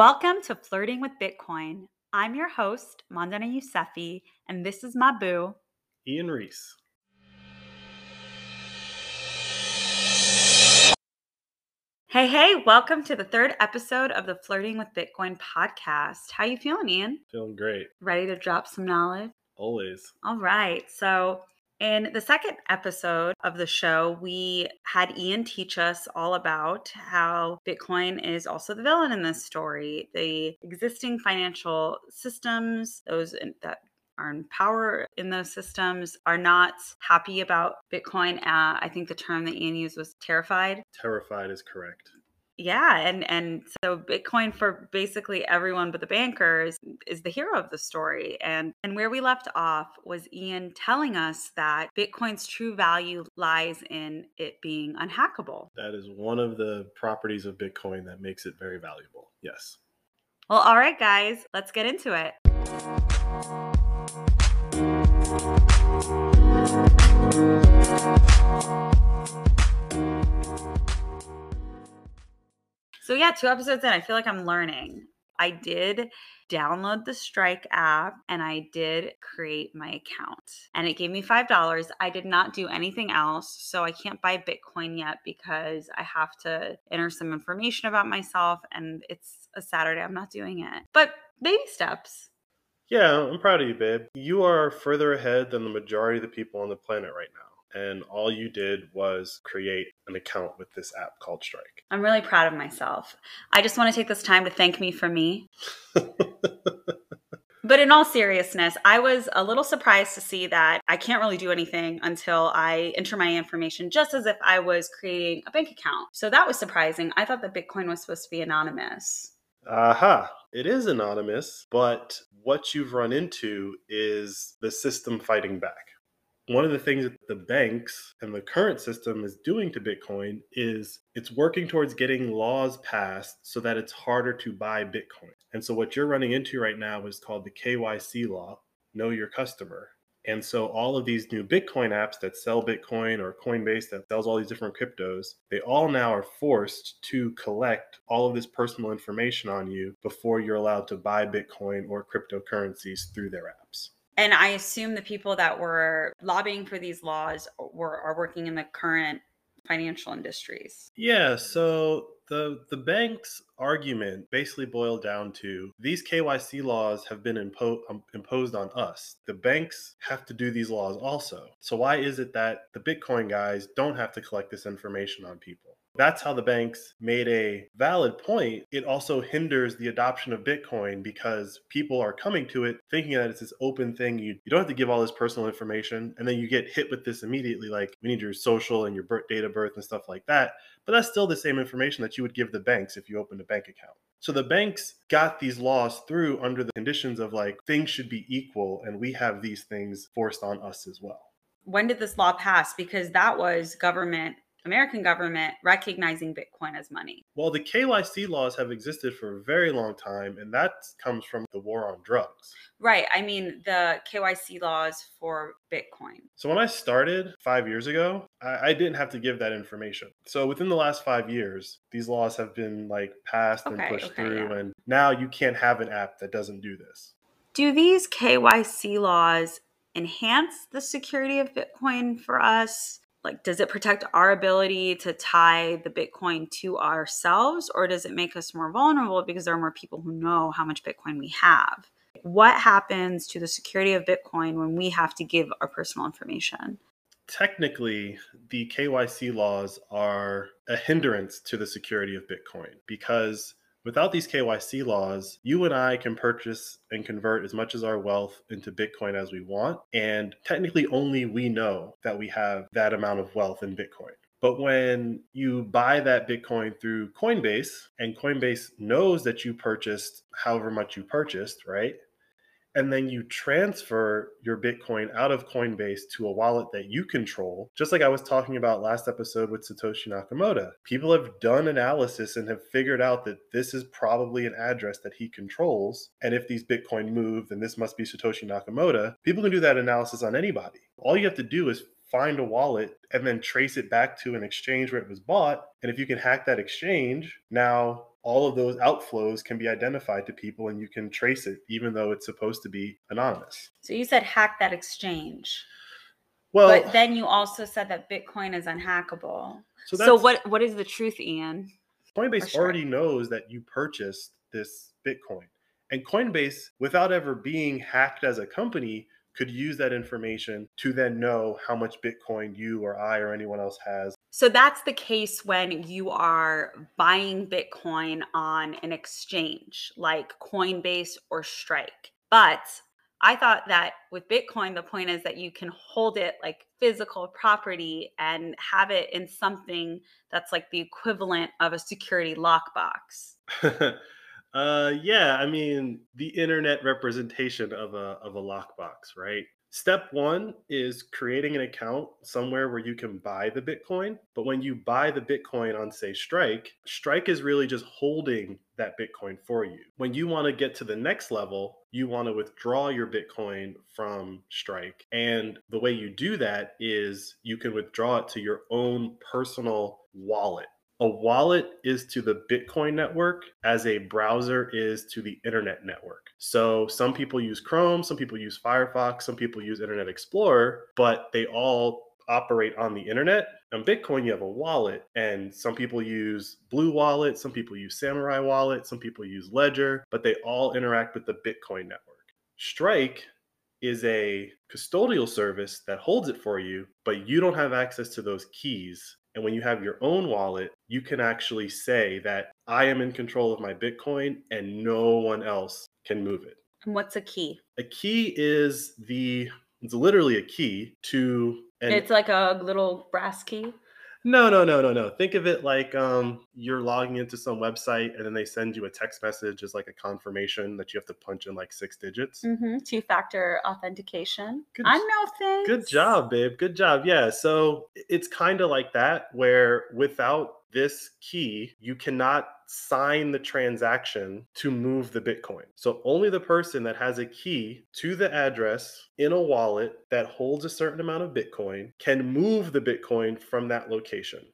Welcome to Flirting with Bitcoin. I'm your host, Mandana Yousefi, and this is my boo, Ian Reese. Hey, hey, welcome to the third episode of the Flirting with Bitcoin podcast. How you feeling, Ian? Feeling great. Ready to drop some knowledge? Always. All right. So, in the second episode of the show, we had Ian teach us all about how Bitcoin is also the villain in this story. The existing financial systems, those that are in power in those systems, are not happy about Bitcoin. Uh, I think the term that Ian used was terrified. Terrified is correct yeah and and so bitcoin for basically everyone but the bankers is the hero of the story and and where we left off was ian telling us that bitcoin's true value lies in it being unhackable. That is one of the properties of bitcoin that makes it very valuable yes. Well all right guys let's get into it So yeah, two episodes in, I feel like I'm learning. I did download the Strike app and I did create my account. And it gave me $5. I did not do anything else. So I can't buy Bitcoin yet because I have to enter some information about myself and it's a Saturday. I'm not doing it. But baby steps. Yeah, I'm proud of you, babe. You are further ahead than the majority of the people on the planet right now and all you did was create an account with this app called Strike. I'm really proud of myself. I just want to take this time to thank me for me. but in all seriousness, I was a little surprised to see that I can't really do anything until I enter my information, just as if I was creating a bank account. So that was surprising. I thought that Bitcoin was supposed to be anonymous. Aha. It is anonymous, but what you've run into is the system fighting back one of the things that the banks and the current system is doing to Bitcoin is it's working towards getting laws passed so that it's harder to buy Bitcoin. And so what you're running into right now is called the KYC law, know your customer. And so all of these new Bitcoin apps that sell Bitcoin or Coinbase that sells all these different cryptos, they all now are forced to collect all of this personal information on you before you're allowed to buy Bitcoin or cryptocurrencies through their apps. And I assume the people that were lobbying for these laws were are working in the current financial industries. Yeah, so the the bank's argument basically boiled down to these KYC laws have been impo- um, imposed on us. The banks have to do these laws also. So why is it that the Bitcoin guys don't have to collect this information on people? That's how the banks made a valid point. It also hinders the adoption of Bitcoin because people are coming to it thinking that it's this open thing. You, you don't have to give all this personal information. And then you get hit with this immediately like, we need your social and your birth, date of birth and stuff like that. But that's still the same information that you would give the banks if you opened a bank account. So the banks got these laws through under the conditions of like things should be equal and we have these things forced on us as well. When did this law pass? Because that was government American government recognizing Bitcoin as money? Well, the KYC laws have existed for a very long time, and that comes from the war on drugs. Right. I mean, the KYC laws for Bitcoin. So when I started five years ago, I, I didn't have to give that information. So within the last five years, these laws have been like passed okay, and pushed okay, through, yeah. and now you can't have an app that doesn't do this. Do these KYC laws enhance the security of Bitcoin for us? Like does it protect our ability to tie the bitcoin to ourselves or does it make us more vulnerable because there are more people who know how much bitcoin we have? What happens to the security of bitcoin when we have to give our personal information? Technically the kyc laws are a hindrance to the security of bitcoin because Without these KYC laws, you and I can purchase and convert as much as our wealth into Bitcoin as we want. And technically, only we know that we have that amount of wealth in Bitcoin. But when you buy that Bitcoin through Coinbase and Coinbase knows that you purchased however much you purchased, right? And then you transfer your Bitcoin out of Coinbase to a wallet that you control, just like I was talking about last episode with Satoshi Nakamoto. People have done analysis and have figured out that this is probably an address that he controls. And if these Bitcoin move, then this must be Satoshi Nakamoto. People can do that analysis on anybody. All you have to do is find a wallet and then trace it back to an exchange where it was bought. And if you can hack that exchange, now all of those outflows can be identified to people and you can trace it, even though it's supposed to be anonymous. So you said hack that exchange. Well, but then you also said that Bitcoin is unhackable. so, So, what what is the truth, Ian? Coinbase Sure. already knows that you purchased this Bitcoin. And Coinbase, without ever being hacked as a company, could use that information to then know how much Bitcoin you or I or anyone else has. So that's the case when you are buying Bitcoin on an exchange like Coinbase or Strike. But I thought that with Bitcoin, the point is that you can hold it like physical property and have it in something that's like the equivalent of a security lockbox. uh yeah, I mean the internet representation of a of a lockbox, right? Step 1 is creating an account somewhere where you can buy the Bitcoin, but when you buy the Bitcoin on say Strike, Strike is really just holding that Bitcoin for you. When you want to get to the next level, you want to withdraw your Bitcoin from Strike. And the way you do that is you can withdraw it to your own personal wallet. A wallet is to the Bitcoin network as a browser is to the internet network. So some people use Chrome, some people use Firefox, some people use Internet Explorer, but they all operate on the internet. On Bitcoin, you have a wallet, and some people use Blue Wallet, some people use Samurai Wallet, some people use Ledger, but they all interact with the Bitcoin network. Strike is a custodial service that holds it for you, but you don't have access to those keys. And when you have your own wallet, you can actually say that I am in control of my Bitcoin and no one else can move it. And what's a key? A key is the it's literally a key to an it's like a little brass key. No no no no no think of it like um you're logging into some website and then they send you a text message as like a confirmation that you have to punch in like six digits Mm-hmm. Two factor authentication. Good I j- know things. Good job, babe. Good job. Yeah. So it's kind of like that, where without this key, you cannot sign the transaction to move the Bitcoin. So only the person that has a key to the address in a wallet that holds a certain amount of Bitcoin can move the Bitcoin from that location.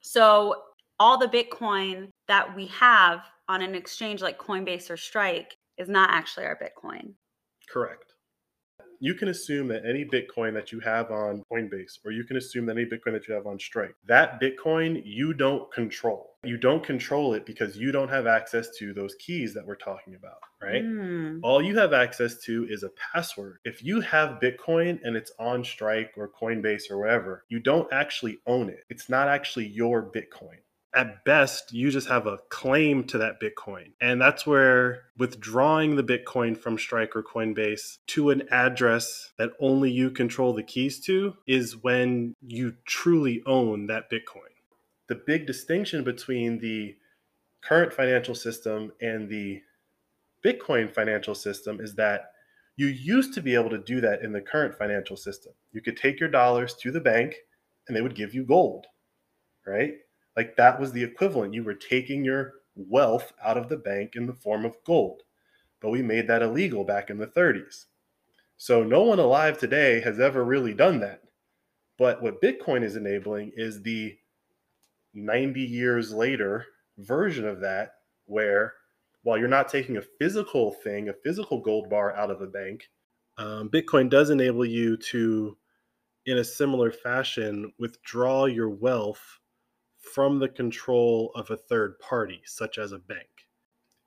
So all the Bitcoin that we have on an exchange like Coinbase or Strike is not actually our Bitcoin. Correct. You can assume that any Bitcoin that you have on Coinbase, or you can assume that any Bitcoin that you have on Strike, that Bitcoin you don't control. You don't control it because you don't have access to those keys that we're talking about, right? Mm. All you have access to is a password. If you have Bitcoin and it's on Strike or Coinbase or wherever, you don't actually own it. It's not actually your Bitcoin. At best, you just have a claim to that Bitcoin. And that's where withdrawing the Bitcoin from Strike or Coinbase to an address that only you control the keys to is when you truly own that Bitcoin. The big distinction between the current financial system and the Bitcoin financial system is that you used to be able to do that in the current financial system. You could take your dollars to the bank and they would give you gold, right? Like that was the equivalent. You were taking your wealth out of the bank in the form of gold. But we made that illegal back in the 30s. So no one alive today has ever really done that. But what Bitcoin is enabling is the 90 years later version of that, where while you're not taking a physical thing, a physical gold bar out of a bank, um, Bitcoin does enable you to, in a similar fashion, withdraw your wealth from the control of a third party, such as a bank.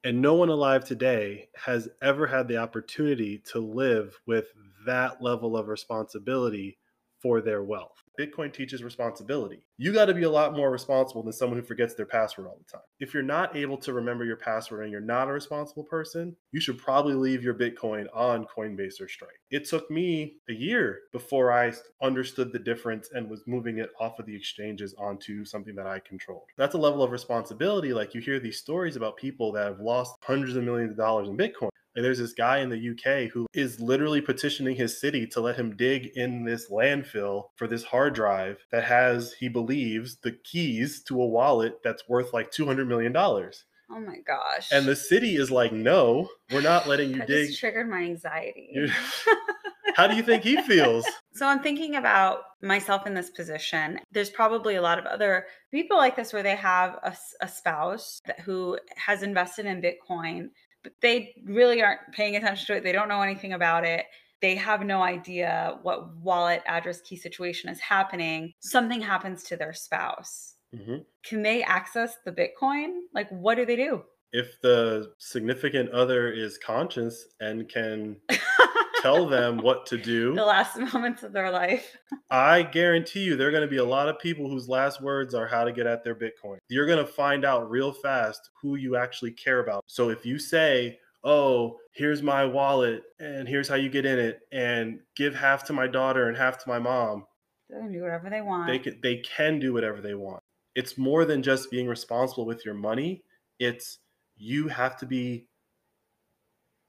And no one alive today has ever had the opportunity to live with that level of responsibility for their wealth. Bitcoin teaches responsibility. You got to be a lot more responsible than someone who forgets their password all the time. If you're not able to remember your password and you're not a responsible person, you should probably leave your Bitcoin on Coinbase or Strike. It took me a year before I understood the difference and was moving it off of the exchanges onto something that I controlled. That's a level of responsibility. Like you hear these stories about people that have lost hundreds of millions of dollars in Bitcoin. And there's this guy in the UK who is literally petitioning his city to let him dig in this landfill for this hard drive that has, he believes, the keys to a wallet that's worth like $200 million. Oh my gosh. And the city is like, no, we're not letting you that dig. triggered my anxiety. How do you think he feels? So I'm thinking about myself in this position. There's probably a lot of other people like this where they have a, a spouse that, who has invested in Bitcoin, but they really aren't paying attention to it. They don't know anything about it. They have no idea what wallet address key situation is happening. Something happens to their spouse. Mhm. Can they access the Bitcoin? Like, what do they do? If the significant other is conscious and can tell them what to do, the last moments of their life. I guarantee you there are going to be a lot of people whose last words are how to get at their Bitcoin. You're going to find out real fast who you actually care about. So if you say, oh, here's my wallet and here's how you get in it and give half to my daughter and half to my mom, They can do whatever they want. they can, they can do whatever they want. It's more than just being responsible with your money. It's you have to be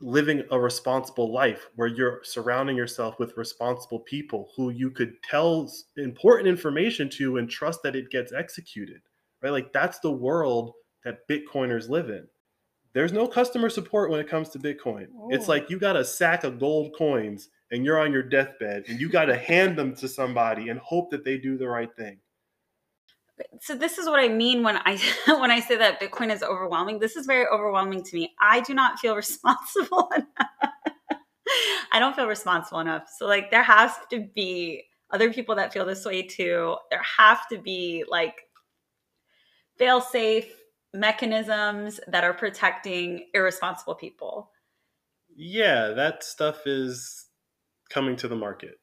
living a responsible life where you're surrounding yourself with responsible people who you could tell important information to and trust that it gets executed. Right? Like that's the world that Bitcoiners live in. There's no customer support when it comes to Bitcoin. It's oh. like you got a sack of gold coins and you're on your deathbed and you got to hand them to somebody and hope that they do the right thing. So this is what I mean when I when I say that Bitcoin is overwhelming. This is very overwhelming to me. I do not feel responsible enough. I don't feel responsible enough. So like there has to be other people that feel this way too. There have to be like fail safe mechanisms that are protecting irresponsible people. Yeah, that stuff is coming to the market.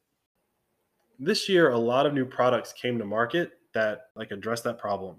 This year, a lot of new products came to market that like address that problem.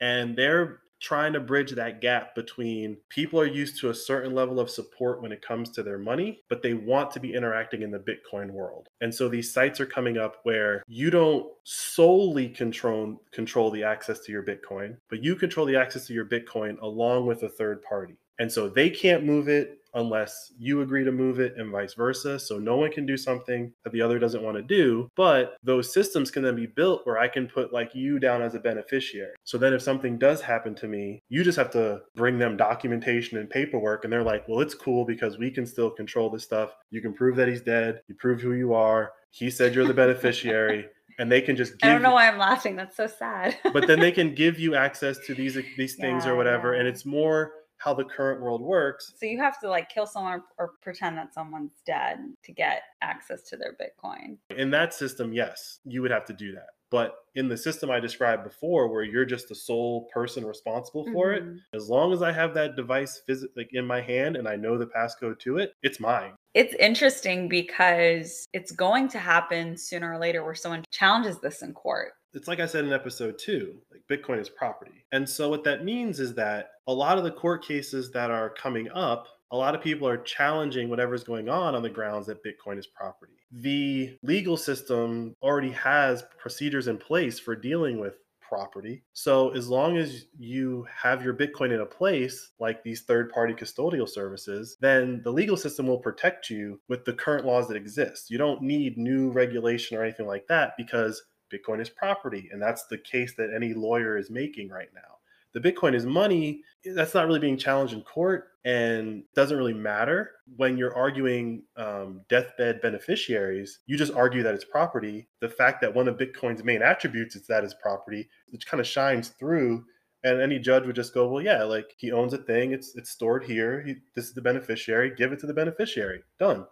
And they're trying to bridge that gap between people are used to a certain level of support when it comes to their money, but they want to be interacting in the Bitcoin world. And so these sites are coming up where you don't solely control control the access to your Bitcoin, but you control the access to your Bitcoin along with a third party. And so they can't move it unless you agree to move it and vice versa. So no one can do something that the other doesn't want to do. But those systems can then be built where I can put like you down as a beneficiary. So then if something does happen to me, you just have to bring them documentation and paperwork. And they're like, well, it's cool because we can still control this stuff. You can prove that he's dead. You prove who you are. He said you're the beneficiary. And they can just give I don't know why I'm laughing. That's so sad. but then they can give you access to these these things Yeah, or whatever. And it's more how the current world works. So you have to like kill someone or pretend that someone's dead to get access to their Bitcoin. In that system, yes, you would have to do that. But in the system I described before, where you're just the sole person responsible for it, Mhm. as long as I have that device phys- like in my hand and I know the passcode to it, it's mine. It's interesting because it's going to happen sooner or later where someone challenges this in court. It's like I said in episode two, like Bitcoin is property. And so what that means is that a lot of the court cases that are coming up, a lot of people are challenging whatever's going on on the grounds that Bitcoin is property. The legal system already has procedures in place for dealing with property. So as long as you have your Bitcoin in a place like these third party custodial services, then the legal system will protect you with the current laws that exist. You don't need new regulation or anything like that because Bitcoin is property. And that's the case that any lawyer is making right now. The Bitcoin is money. That's not really being challenged in court and doesn't really matter. When you're arguing um, deathbed beneficiaries, you just argue that it's property. The fact that one of Bitcoin's main attributes is that it's property, which kind of shines through. And any judge would just go, well, yeah, like he owns a thing. It's it's stored here. He, this is the beneficiary. Give it to the beneficiary. Done.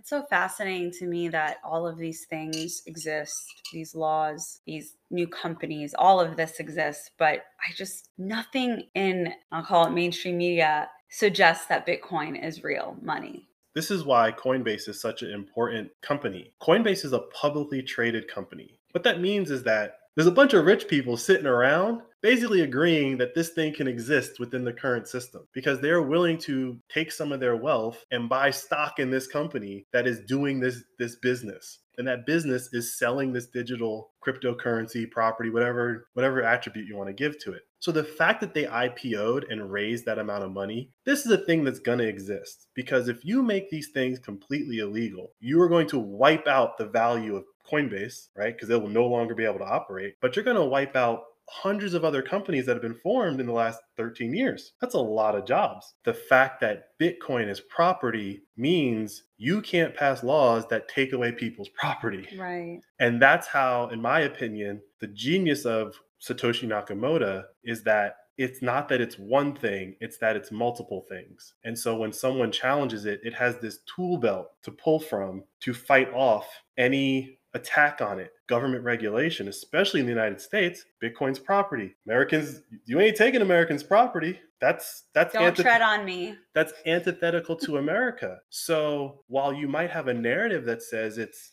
It's so fascinating to me that all of these things exist, these laws, these new companies, all of this exists, but I just, nothing in, I'll call it mainstream media, suggests that Bitcoin is real money. This is why Coinbase is such an important company. Coinbase is a publicly traded company. What that means is that there's a bunch of rich people sitting around basically agreeing that this thing can exist within the current system because they're willing to take some of their wealth and buy stock in this company that is doing this this business and that business is selling this digital cryptocurrency property whatever whatever attribute you want to give to it. So the fact that they IPO'd and raised that amount of money this is a thing that's going to exist because if you make these things completely illegal you are going to wipe out the value of Coinbase right? Because they will no longer be able to operate but you're going to wipe out hundreds of other companies that have been formed in the last 13 years. That's a lot of jobs. The fact that Bitcoin is property means you can't pass laws that take away people's property. Right. And that's how, in my opinion, the genius of Satoshi Nakamoto is that it's not that it's one thing, it's that it's multiple things. And so when someone challenges it, it has this tool belt to pull from to fight off any attack on it. Government regulation, especially in the United States, Bitcoin's property. Americans, you ain't taking Americans' property. That's that's Don't antith- tread on me. that's antithetical to America. So while you might have a narrative that says it's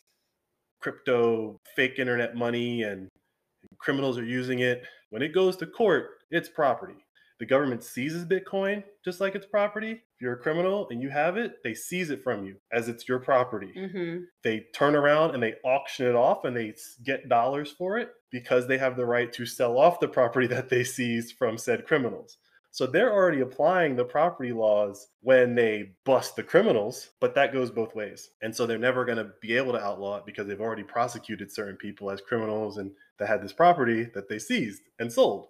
crypto, fake internet money, and criminals are using it, when it goes to court, it's property. The government seizes Bitcoin just like it's property. If you're a criminal and you have it, they seize it from you as it's your property. hmm They turn around and they auction it off and they get dollars for it because they have the right to sell off the property that they seized from said criminals. So they're already applying the property laws when they bust the criminals, but that goes both ways. And so they're never going to be able to outlaw it because they've already prosecuted certain people as criminals and that had this property that they seized and sold.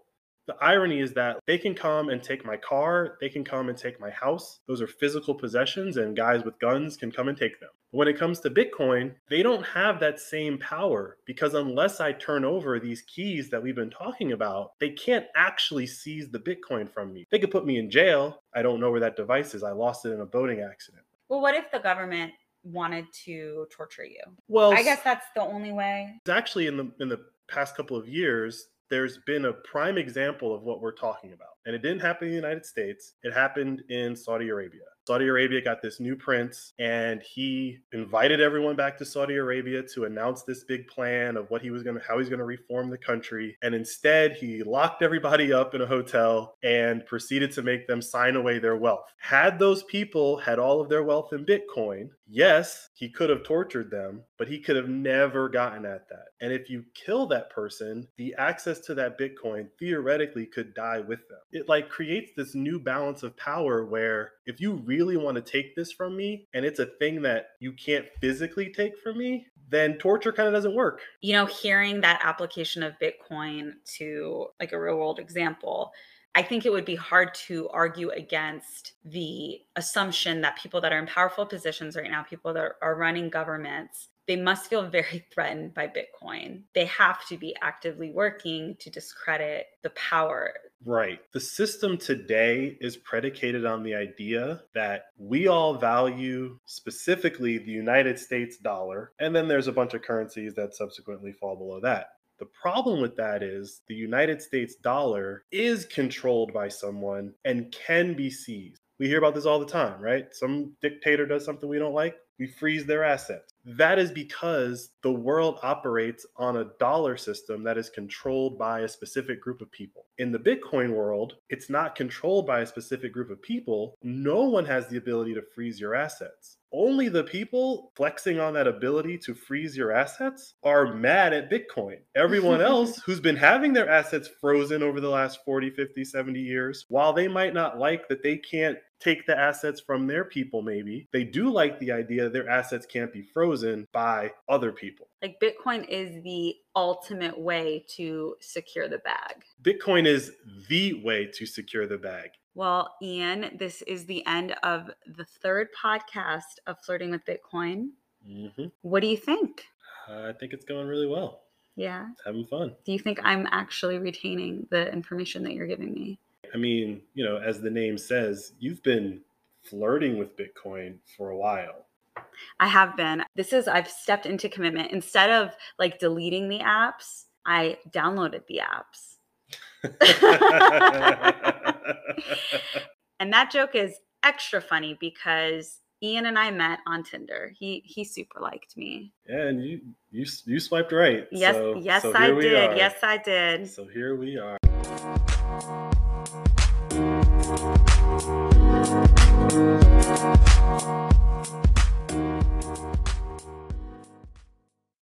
The irony is that they can come and take my car, they can come and take my house. Those are physical possessions, and guys with guns can come and take them. But when it comes to Bitcoin, they don't have that same power because unless I turn over these keys that we've been talking about, they can't actually seize the Bitcoin from me. They could put me in jail. I don't know where that device is. I lost it in a boating accident. Well, what if the government wanted to torture you? Well, I guess that's the only way. it's actually in the in the past couple of years there's been a prime example of what we're talking about and it didn't happen in the united states. It happened in saudi arabia. Saudi arabia got this new prince and he invited everyone back to saudi arabia to announce this big plan of what he was going to how he's going to reform the country. And instead he locked everybody up in a hotel and proceeded to make them sign away their wealth. Had those people had all of their wealth in bitcoin yes he could have tortured them but he could have never gotten at that. And if you kill that person the access to that bitcoin theoretically could die with them it like creates this new balance of power where if you really want to take this from me and it's a thing that you can't physically take from me then torture kind of doesn't work You know, hearing that application of Bitcoin to like a real world example, I think it would be hard to argue against the assumption that people that are in powerful positions right now, people that are running governments, they must feel very threatened by Bitcoin. They have to be actively working to discredit the power. Right. The system today is predicated on the idea that we all value specifically the United States dollar, and then there's a bunch of currencies that subsequently fall below that. The problem with that is the United States dollar is controlled by someone and can be seized. We hear about this all the time, right? Some dictator does something we don't like, we freeze their assets. That is because the world operates on a dollar system that is controlled by a specific group of people. In the Bitcoin world, it's not controlled by a specific group of people. No one has the ability to freeze your assets. Only the people flexing on that ability to freeze your assets are mad at Bitcoin. Everyone else who's been having their assets frozen over the last 40, 50, 70 years, while they might not like that they can't take the assets from their people, maybe, they do like the idea that their assets can't be frozen by other people. Like Bitcoin is the ultimate way to secure the bag. Bitcoin is the way to secure the bag. Well, Ian, this is the end of the third podcast of Flirting with Bitcoin. hmm What do you think? I think it's going really well. Yeah. It's having fun. Do you think I'm actually retaining the information that you're giving me? I mean, you know, as the name says, you've been flirting with Bitcoin for a while. I have been. This is, I've stepped into commitment. Instead of like deleting the apps, I downloaded the apps. And that joke is extra funny because Ian and I met on Tinder. He he super liked me. Yeah, and you you you swiped right. Yes, so, yes, so I did. Yes, I did. So here we are.